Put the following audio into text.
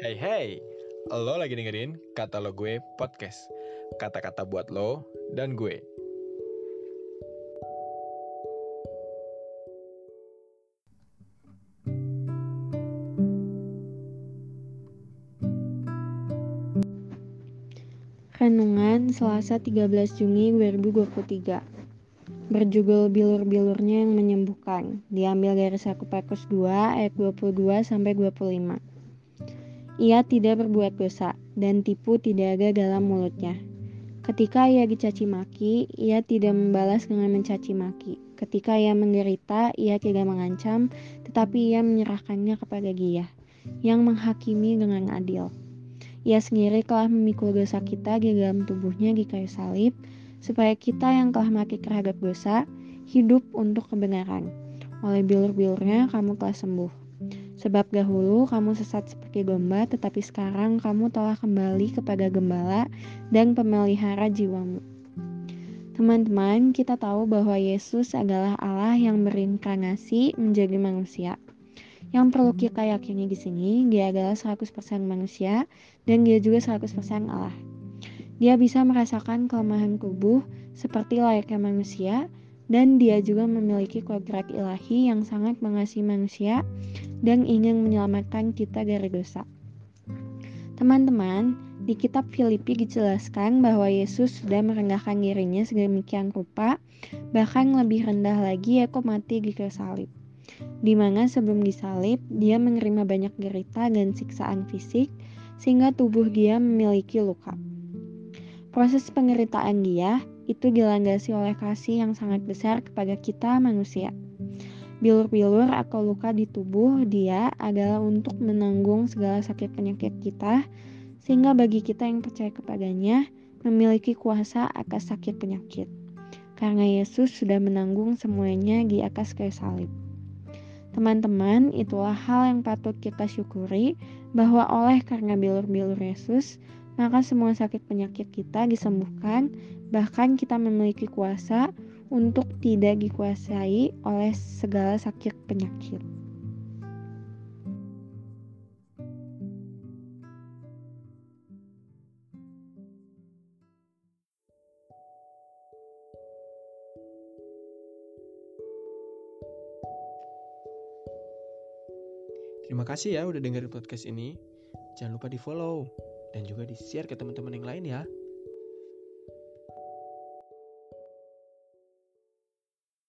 Hey hey, lo lagi dengerin kata lo gue podcast. Kata-kata buat lo dan gue. Renungan Selasa 13 Juni 2023 Berjudul Bilur-bilurnya yang menyembuhkan Diambil dari 1 Petrus 2 ayat 22 sampai 25 Ia tidak berbuat dosa dan tipu tidak ada dalam mulutnya Ketika ia dicaci maki, ia tidak membalas dengan mencaci maki. Ketika ia menderita, ia tidak mengancam, tetapi ia menyerahkannya kepada Dia, yang menghakimi dengan adil. Ia sendiri telah memikul dosa kita di dalam tubuhnya di kayu salib, supaya kita yang telah mati terhadap dosa, hidup untuk kebenaran. Oleh bilur-bilurnya kamu telah sembuh. Sebab dahulu kamu sesat seperti domba, tetapi sekarang kamu telah kembali kepada gembala dan pemelihara jiwamu. Teman-teman, kita tahu bahwa Yesus adalah Allah yang berinkarnasi menjadi manusia. Yang perlu kita yakini di sini, dia adalah 100% manusia dan dia juga 100% Allah. Dia bisa merasakan kelemahan tubuh seperti layaknya manusia dan dia juga memiliki kodrat ilahi yang sangat mengasihi manusia dan ingin menyelamatkan kita dari dosa. Teman-teman, di kitab Filipi dijelaskan bahwa Yesus sudah merendahkan dirinya sedemikian rupa, bahkan lebih rendah lagi yaitu mati di kayu salib di mana sebelum disalib dia menerima banyak derita dan siksaan fisik sehingga tubuh dia memiliki luka. Proses pengeritaan dia itu dilandasi oleh kasih yang sangat besar kepada kita manusia. Bilur-bilur atau luka di tubuh dia adalah untuk menanggung segala sakit penyakit kita, sehingga bagi kita yang percaya kepadanya memiliki kuasa atas sakit penyakit. Karena Yesus sudah menanggung semuanya di atas kayu salib. Teman-teman, itulah hal yang patut kita syukuri bahwa oleh karena bilur-bilur Yesus, maka semua sakit penyakit kita disembuhkan, bahkan kita memiliki kuasa untuk tidak dikuasai oleh segala sakit penyakit. Terima kasih ya udah dengerin podcast ini. Jangan lupa di follow dan juga di share ke teman-teman yang lain ya.